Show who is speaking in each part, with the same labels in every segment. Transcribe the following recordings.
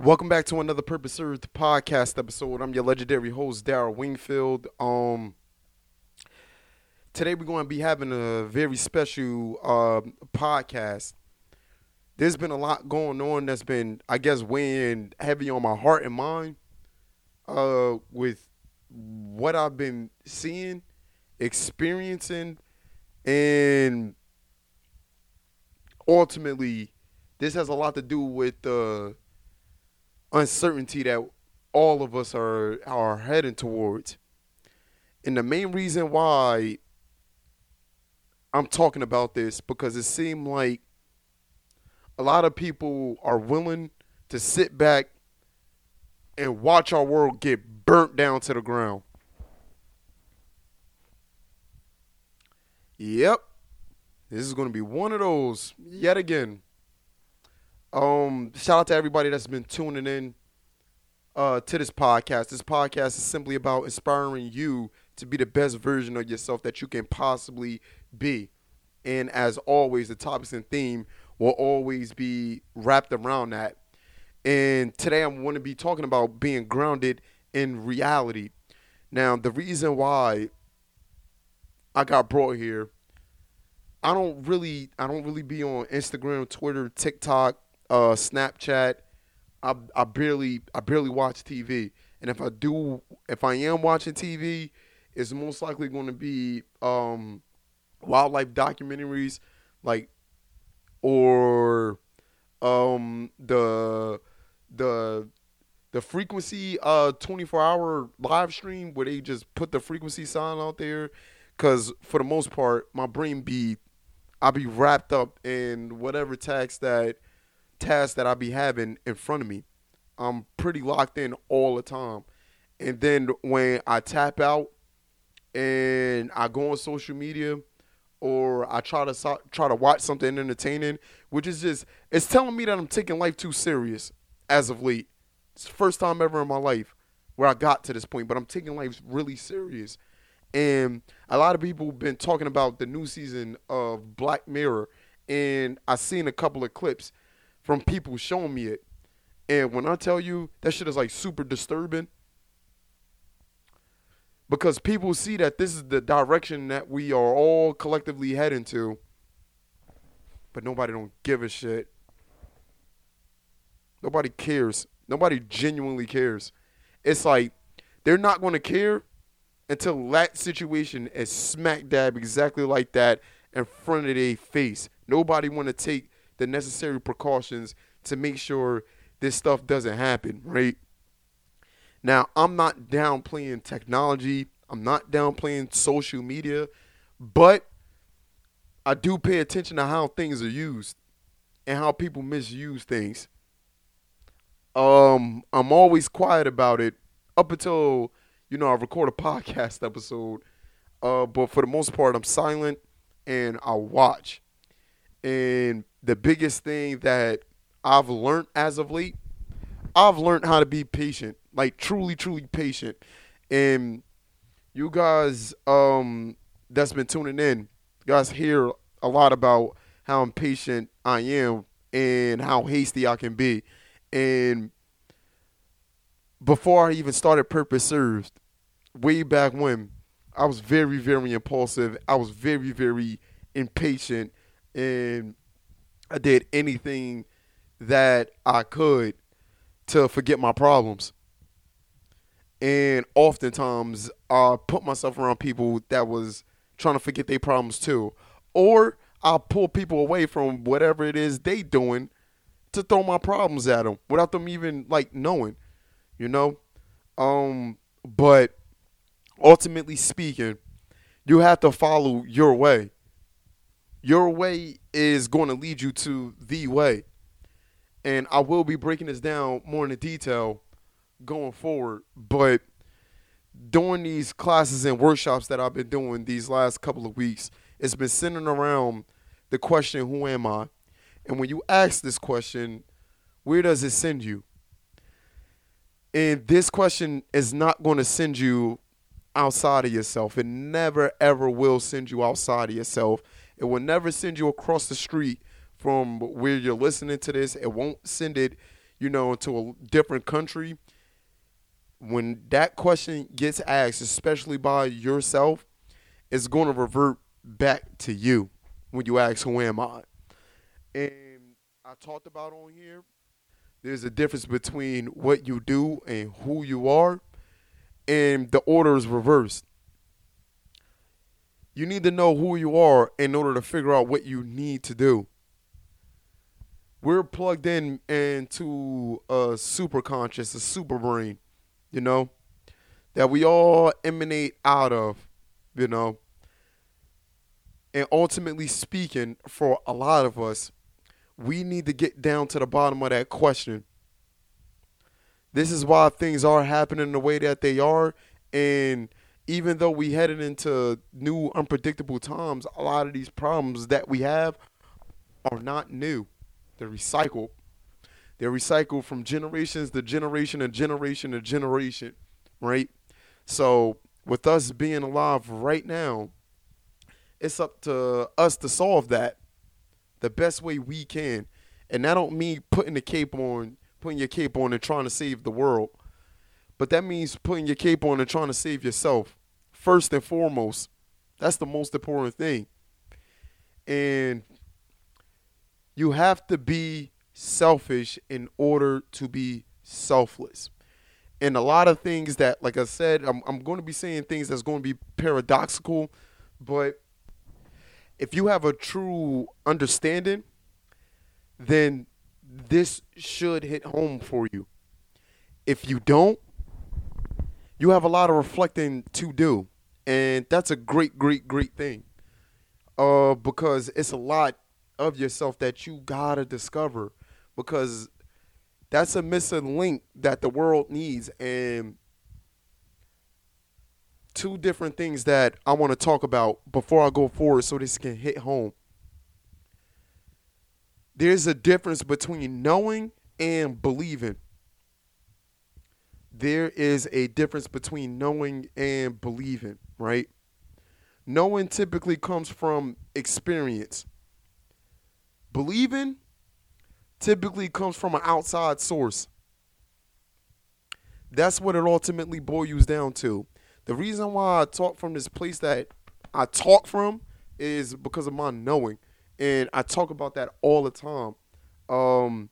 Speaker 1: Welcome back to another Purpose Served podcast episode. I'm your legendary host, Daryl Wingfield. Um, today we're going to be having a very special uh, podcast. There's been a lot going on that's been, I guess, weighing heavy on my heart and mind uh, with what I've been seeing, experiencing, and ultimately, this has a lot to do with the uncertainty that all of us are are heading towards. And the main reason why I'm talking about this because it seemed like a lot of people are willing to sit back and watch our world get burnt down to the ground. Yep. This is going to be one of those yet again. Um, shout out to everybody that's been tuning in uh, to this podcast. This podcast is simply about inspiring you to be the best version of yourself that you can possibly be. And as always, the topics and theme will always be wrapped around that. And today I'm going to be talking about being grounded in reality. Now, the reason why I got brought here, I don't really I don't really be on Instagram, Twitter, TikTok, uh, Snapchat. I, I barely I barely watch TV, and if I do, if I am watching TV, it's most likely going to be um, wildlife documentaries, like or um, the the the frequency uh 24 hour live stream where they just put the frequency sign out there because for the most part my brain be i'll be wrapped up in whatever task that task that i be having in front of me i'm pretty locked in all the time and then when i tap out and i go on social media or i try to so- try to watch something entertaining which is just it's telling me that i'm taking life too serious as of late it's the first time ever in my life where I got to this point, but I'm taking life really serious. And a lot of people have been talking about the new season of Black Mirror, and I seen a couple of clips from people showing me it. And when I tell you that shit is like super disturbing, because people see that this is the direction that we are all collectively heading to, but nobody don't give a shit. Nobody cares. Nobody genuinely cares. It's like they're not going to care until that situation is smack dab exactly like that in front of their face. Nobody want to take the necessary precautions to make sure this stuff doesn't happen, right? Now, I'm not downplaying technology. I'm not downplaying social media, but I do pay attention to how things are used and how people misuse things um I'm always quiet about it up until you know I record a podcast episode. Uh, but for the most part, I'm silent and I watch. And the biggest thing that I've learned as of late, I've learned how to be patient, like truly, truly patient. And you guys, um, that's been tuning in, guys hear a lot about how impatient I am and how hasty I can be. And before I even started Purpose Served, way back when, I was very, very impulsive. I was very, very impatient, and I did anything that I could to forget my problems. And oftentimes, I put myself around people that was trying to forget their problems too, or I'll pull people away from whatever it is they doing to throw my problems at them without them even like knowing, you know. Um, but ultimately speaking, you have to follow your way. Your way is going to lead you to the way. And I will be breaking this down more in detail going forward. But during these classes and workshops that I've been doing these last couple of weeks, it's been centering around the question, Who am I? And when you ask this question, where does it send you? And this question is not going to send you outside of yourself. It never, ever will send you outside of yourself. It will never send you across the street from where you're listening to this. It won't send it, you know, into a different country, when that question gets asked, especially by yourself, it's going to revert back to you when you ask, Who am I? And I talked about on here, there's a difference between what you do and who you are, and the order is reversed. You need to know who you are in order to figure out what you need to do. We're plugged in into a super conscious, a super brain, you know, that we all emanate out of, you know. And ultimately speaking, for a lot of us, we need to get down to the bottom of that question. This is why things are happening the way that they are. And even though we headed into new unpredictable times, a lot of these problems that we have are not new. They're recycled. They're recycled from generations to generation to generation to generation, right? So with us being alive right now, it's up to us to solve that the best way we can. And that don't mean putting the cape on, putting your cape on and trying to save the world. But that means putting your cape on and trying to save yourself. First and foremost. That's the most important thing. And you have to be selfish in order to be selfless. And a lot of things that, like I said, I'm, I'm going to be saying things that's going to be paradoxical, but if you have a true understanding, then this should hit home for you. If you don't, you have a lot of reflecting to do. And that's a great, great, great thing. Uh, because it's a lot of yourself that you gotta discover. Because that's a missing link that the world needs. And two different things that I want to talk about before I go forward so this can hit home. There's a difference between knowing and believing. There is a difference between knowing and believing, right? Knowing typically comes from experience. Believing typically comes from an outside source. That's what it ultimately boils down to. The reason why I talk from this place that I talk from is because of my knowing, and I talk about that all the time. Um,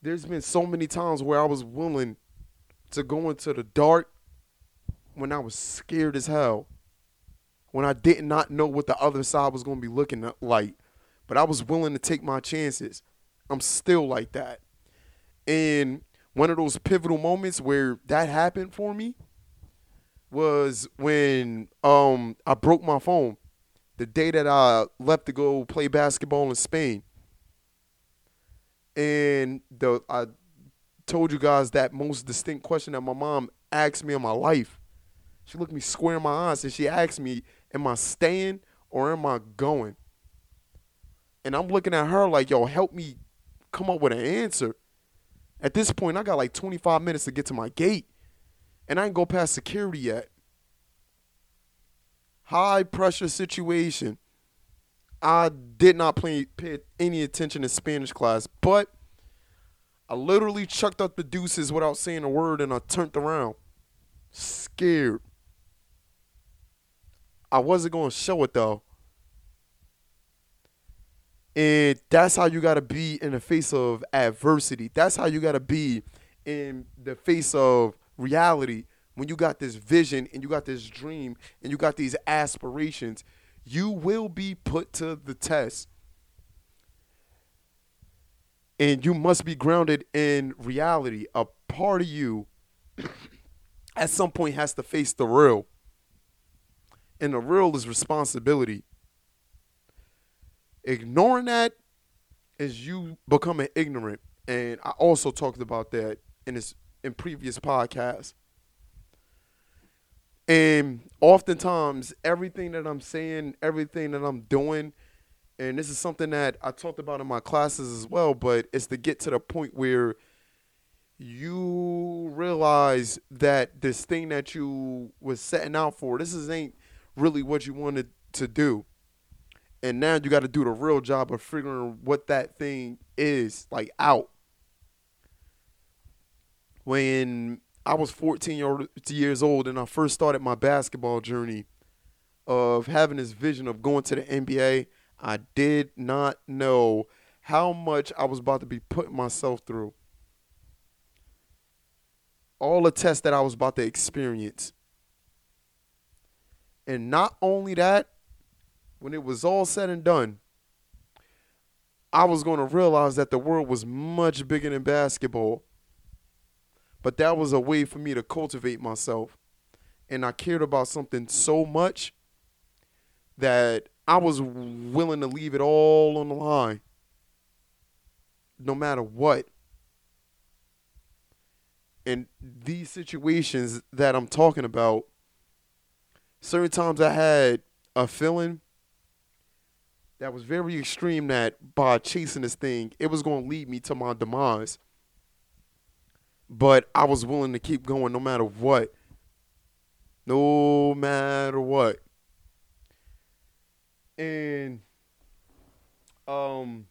Speaker 1: there's been so many times where I was willing to go into the dark when I was scared as hell, when I did not know what the other side was going to be looking like, but I was willing to take my chances. I'm still like that, and one of those pivotal moments where that happened for me was when um I broke my phone the day that I left to go play basketball in Spain. And the I told you guys that most distinct question that my mom asked me in my life. She looked me square in my eyes and she asked me, Am I staying or am I going? And I'm looking at her like, yo, help me come up with an answer. At this point, I got like 25 minutes to get to my gate and I ain't go past security yet. High pressure situation. I did not pay, pay any attention to Spanish class, but I literally chucked up the deuces without saying a word and I turned around. Scared. I wasn't going to show it though. And that's how you got to be in the face of adversity. That's how you got to be in the face of reality, when you got this vision and you got this dream and you got these aspirations, you will be put to the test. And you must be grounded in reality. A part of you at some point has to face the real. And the real is responsibility. Ignoring that is you becoming ignorant. And I also talked about that in this in previous podcasts. And oftentimes, everything that I'm saying, everything that I'm doing, and this is something that I talked about in my classes as well, but it's to get to the point where you realize that this thing that you was setting out for, this is ain't really what you wanted to do. And now you got to do the real job of figuring what that thing is like out. when I was 14 years old and I first started my basketball journey of having this vision of going to the NBA, I did not know how much I was about to be putting myself through. All the tests that I was about to experience. And not only that, when it was all said and done, I was going to realize that the world was much bigger than basketball. But that was a way for me to cultivate myself. And I cared about something so much that I was willing to leave it all on the line, no matter what. And these situations that I'm talking about, certain times I had a feeling that was very extreme that by chasing this thing, it was going to lead me to my demise. But I was willing to keep going no matter what. No matter what. And um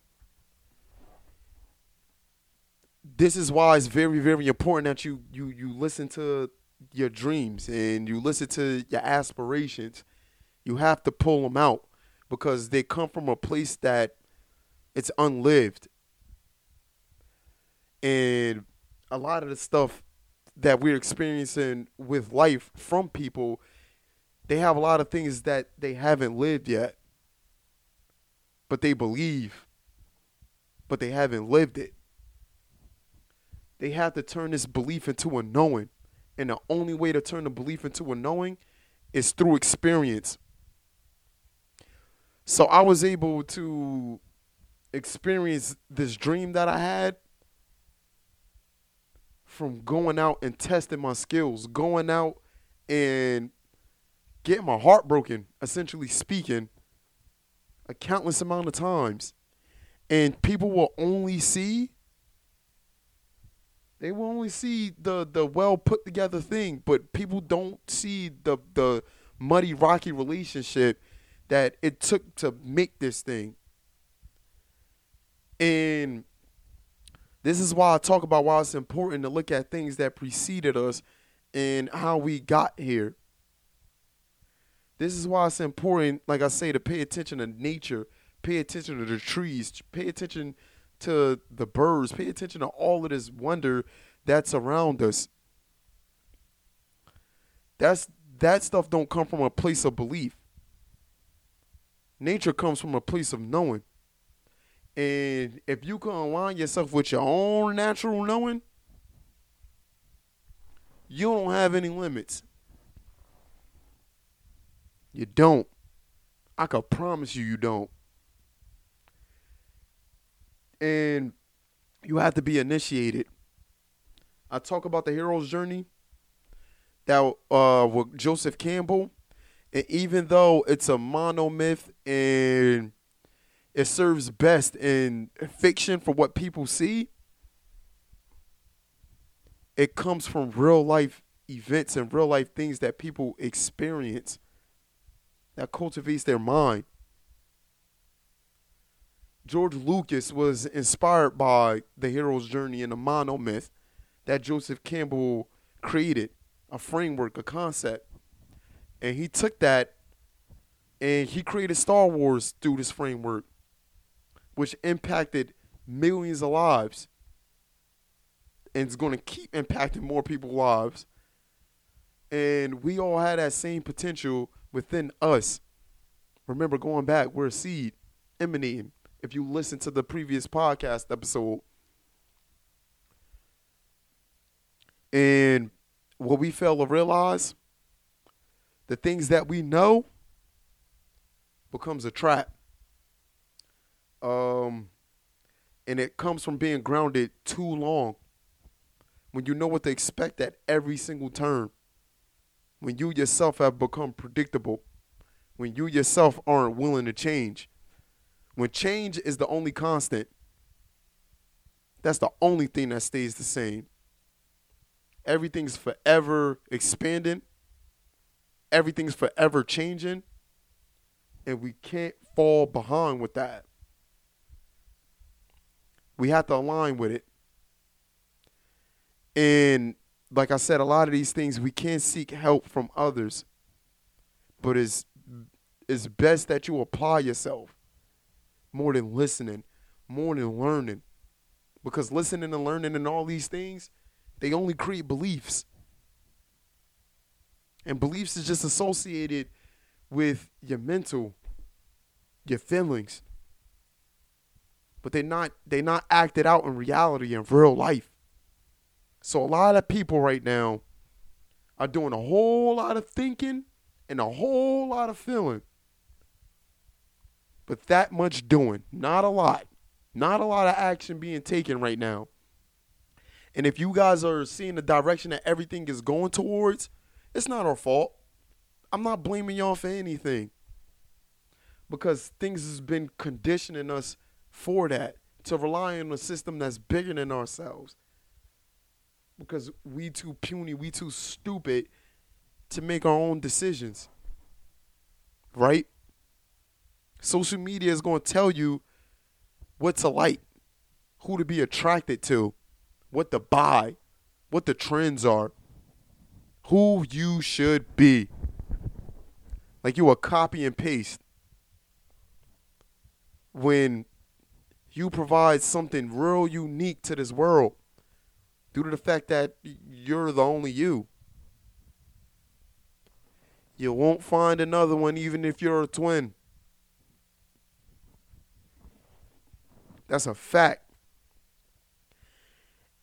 Speaker 1: this is why it's very very important that you you you listen to your dreams and you listen to your aspirations. You have to pull them out because they come from a place that it's unlived. And a lot of the stuff that we're experiencing with life from people, they have a lot of things that they haven't lived yet. But they believe, but they haven't lived it. They have to turn this belief into a knowing. And the only way to turn the belief into a knowing is through experience. So I was able to experience this dream that I had from going out and testing my skills, going out and getting my heart broken, essentially speaking, a countless amount of times. And people will only see they will only see the the well put together thing, but people don't see the the muddy rocky relationship that it took to make this thing. And this is why I talk about why it's important to look at things that preceded us and how we got here. This is why it's important, like I say, to pay attention to nature, pay attention to the trees, pay attention to the birds, pay attention to all of this wonder that's around us. That's that stuff don't come from a place of belief. Nature comes from a place of knowing. And if you can align yourself with your own natural knowing, you don't have any limits. You don't. I can promise you, you don't. And you have to be initiated. I talk about the hero's journey that uh with Joseph Campbell and even though it's a monomyth and it serves best in fiction for what people see, it comes from real life events and real life things that people experience that cultivates their mind. George Lucas was inspired by the hero's journey in the monomyth that Joseph Campbell created, a framework, a concept. And he took that and he created Star Wars through this framework, which impacted millions of lives and it's going to keep impacting more people's lives. And we all had that same potential within us. Remember, going back, we're a seed emanating. If you listen to the previous podcast episode, and what we fail to realize the things that we know becomes a trap. Um, and it comes from being grounded too long. When you know what to expect at every single turn. When you yourself have become predictable. When you yourself aren't willing to change. When change is the only constant. That's the only thing that stays the same. Everything's forever expanding everything's forever changing and we can't fall behind with that. We have to align with it. And like I said, a lot of these things we can't seek help from others, but it's it's best that you apply yourself more than listening, more than learning. Because listening and learning and all these things, they only create beliefs. And beliefs is just associated with your mental, your feelings. But they're not they're not acted out in reality in real life. So a lot of people right now are doing a whole lot of thinking and a whole lot of feeling. But that much doing, not a lot. Not a lot of action being taken right now. And if you guys are seeing the direction that everything is going towards, it's not our fault. I'm not blaming y'all for anything. Because things has been conditioning us for that to rely on a system that's bigger than ourselves. Because we too puny, we too stupid to make our own decisions. Right? Social media is going to tell you what to like, who to be attracted to, what to buy, what the trends are, who you should be. Like you a copy and paste. When you provide something real unique to this world due to the fact that you're the only you. You won't find another one even if you're a twin. That's a fact.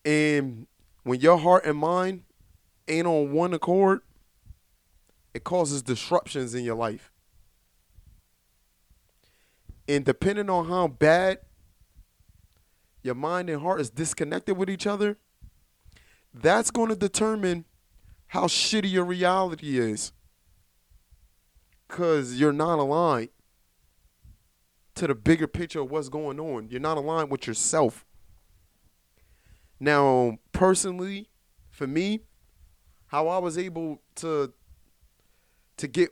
Speaker 1: And when your heart and mind ain't on one accord, it causes disruptions in your life. And depending on how bad your mind and heart is disconnected with each other, that's going to determine how shitty your reality is. Because you're not aligned to the bigger picture of what's going on. You're not aligned with yourself. Now, personally, for me, how I was able to to get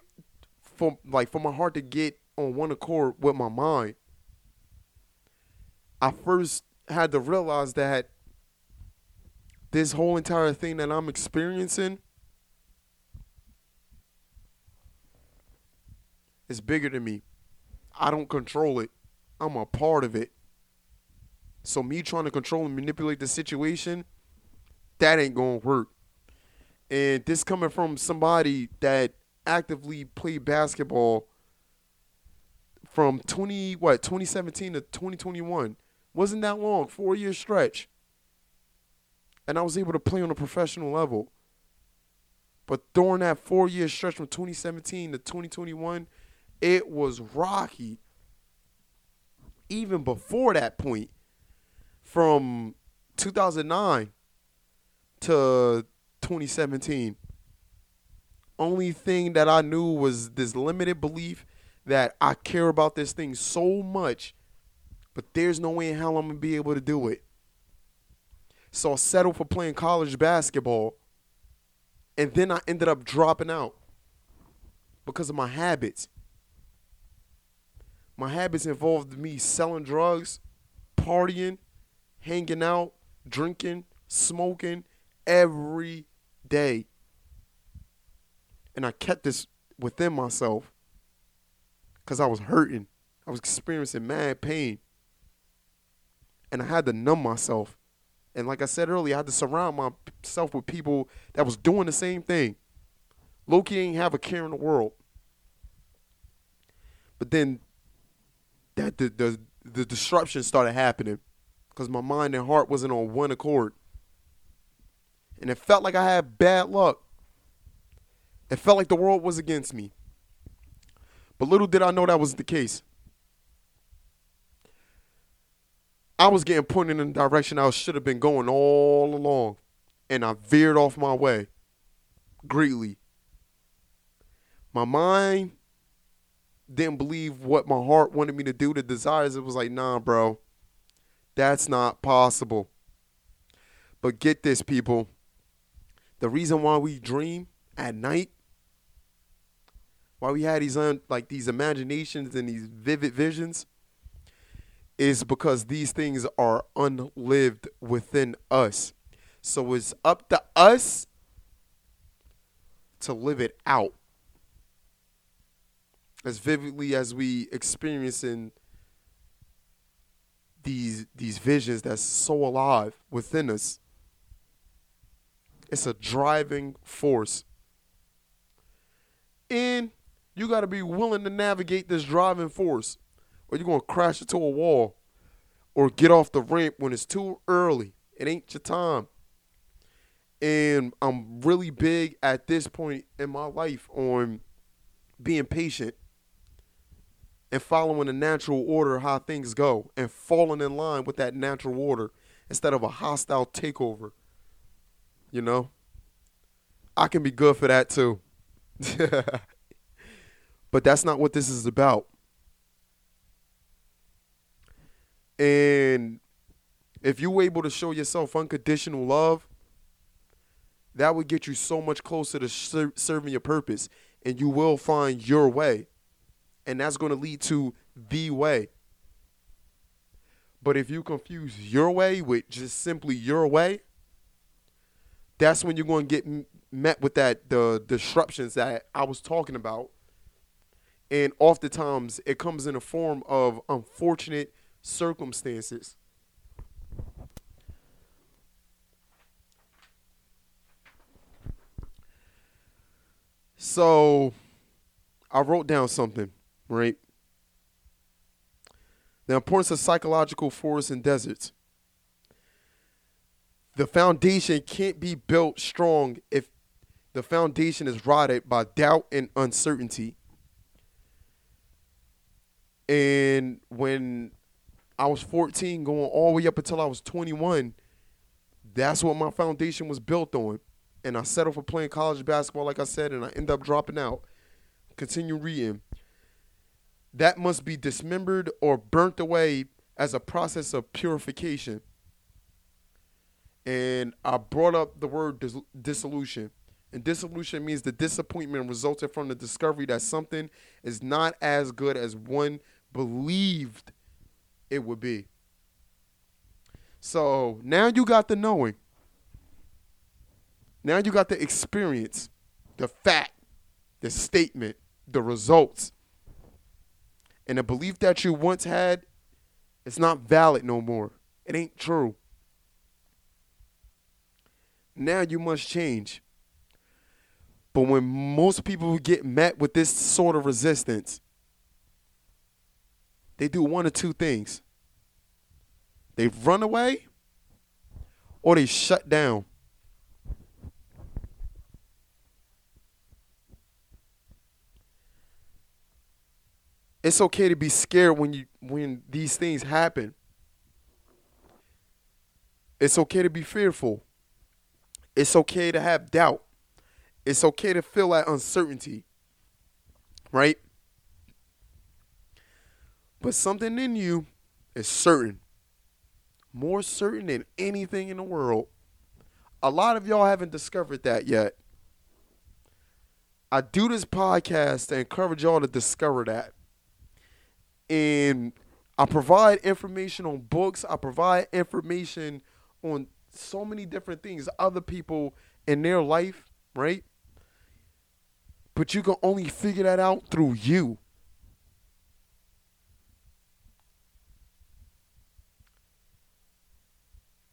Speaker 1: from like for my heart to get on one accord with my mind, I first had to realize that this whole entire thing that I'm experiencing is bigger than me. I don't control it. I'm a part of it. So me trying to control and manipulate the situation, that ain't gonna work. And this coming from somebody that actively played basketball from 20 what 2017 to 2021 wasn't that long four year stretch and i was able to play on a professional level but during that four year stretch from 2017 to 2021 it was rocky. Even before that point, from 2009 to 2017, only thing that I knew was this limited belief that I care about this thing so much, but there's no way in hell I'm gonna be able to do it. So I settled for playing college basketball, and then I ended up dropping out because of my habits. My habits involved me selling drugs, partying, hanging out, drinking, smoking every day. And I kept this within myself because I was hurting. I was experiencing mad pain. And I had to numb myself. And like I said earlier, I had to surround myself with people that was doing the same thing. Loki ain't have a care in the world. But then that the the, the disruption started happening because my mind and heart wasn't on one accord. And it felt like I had bad luck. It felt like the world was against me. But little did I know that was the case. I was getting pointed in the direction I should have been going all along. And I veered off my way greatly. My mind didn't believe what my heart wanted me to do, the desires, it was like, nah, bro, that's not possible. But get this, people. The reason why we dream at night, why we had these un, like these imaginations and these vivid visions, is because these things are unlived within us. So it's up to us to live it out as vividly as we experiencing these these visions that's so alive within us. It's a driving force. And you got to be willing to navigate this driving force, or you're going to crash into a wall or get off the ramp when it's too early. It ain't your time. And I'm really big at this point in my life on being patient and following the natural order how things go and falling in line with that natural order instead of a hostile takeover. You know? I can be good for that too. but that's not what this is about. And if you were able to show yourself unconditional love, that would get you so much closer to ser- serving your purpose. And you will find your way. And that's going to lead to the way. But if you confuse your way with just simply your way, that's when you're going to get met with that the disruptions that I was talking about. And oftentimes it comes in a form of unfortunate circumstances. So I wrote down something, right? The importance of psychological forests and deserts. The foundation can't be built strong if the foundation is rotted by doubt and uncertainty. And when I was 14, going all the way up until I was 21, that's what my foundation was built on. And I settled for playing college basketball, like I said, and I end up dropping out. Continue reading. That must be dismembered or burnt away as a process of purification. And I brought up the word dis- dissolution. And dissolution means the disappointment resulted from the discovery that something is not as good as one believed it would be. So now you got the knowing. Now you got the experience, the fact, the statement, the results. And the belief that you once had, it's not valid no more. It ain't true. Now you must change. But when most people get met with this sort of resistance, they do one of two things. They run away or they shut down. It's okay to be scared when you when these things happen. It's okay to be fearful. It's okay to have doubt. It's okay to feel that uncertainty. Right? But something in you is certain. More certain than anything in the world. A lot of y'all haven't discovered that yet. I do this podcast to encourage y'all to discover that. And I provide information on books, I provide information on so many different things, other people in their life, right? But you can only figure that out through you.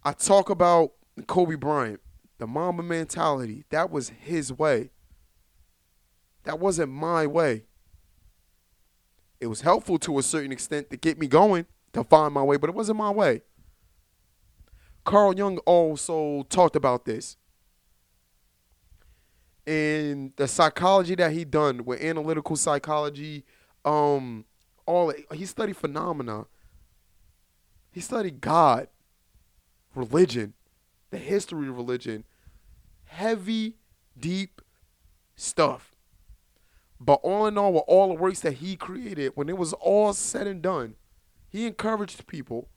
Speaker 1: I talk about Kobe Bryant, the Mamba mentality. That was his way. That wasn't my way. It was helpful to a certain extent to get me going, to find my way, but it wasn't my way. Carl Jung also talked about this. And the psychology that he done with analytical psychology, um, all he studied phenomena. He studied God religion, the history of religion, heavy, deep stuff. But all in all, with all the works that he created, when it was all said and done, he encouraged people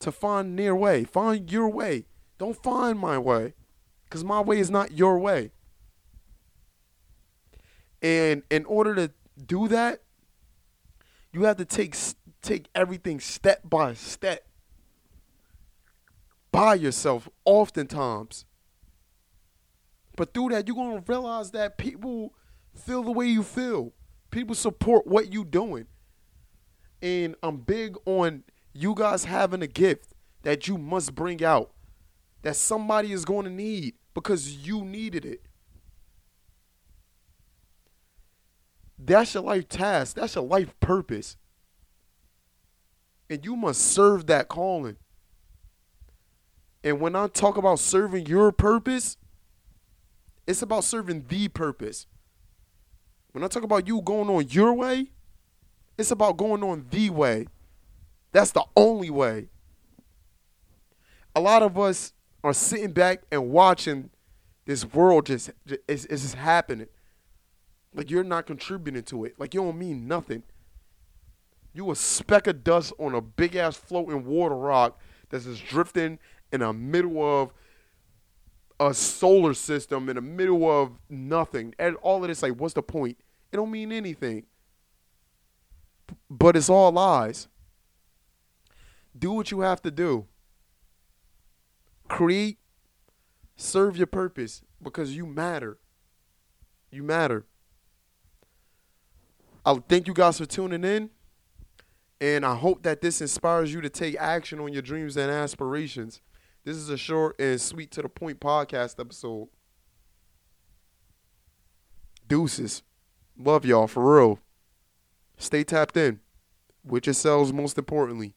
Speaker 1: to find their way, find your way. Don't find my way, because my way is not your way. And in order to do that, you have to take take everything step by step by yourself oftentimes. But through that, you're gonna realize that people feel the way you feel. People support what you're doing. And I'm big on you guys having a gift that you must bring out. That somebody is going to need because you needed it. That's your life task. That's your life purpose. And you must serve that calling. And when I talk about serving your purpose, it's about serving the purpose. When I talk about you going on your way, it's about going on the way. That's the only way. A lot of us are sitting back and watching this world just it's, it's just happening. Like you're not contributing to it. Like you don't mean nothing. You a speck of dust on a big ass floating water rock that's just drifting in the middle of a solar system, in the middle of nothing. And all of this, like, what's the point? It don't mean anything. But it's all lies. Do what you have to do. Create, serve your purpose because you matter. You matter. I thank you guys for tuning in. And I hope that this inspires you to take action on your dreams and aspirations. This is a short and sweet to the point podcast episode. Deuces. Love y'all for real. Stay tapped in with yourselves most importantly.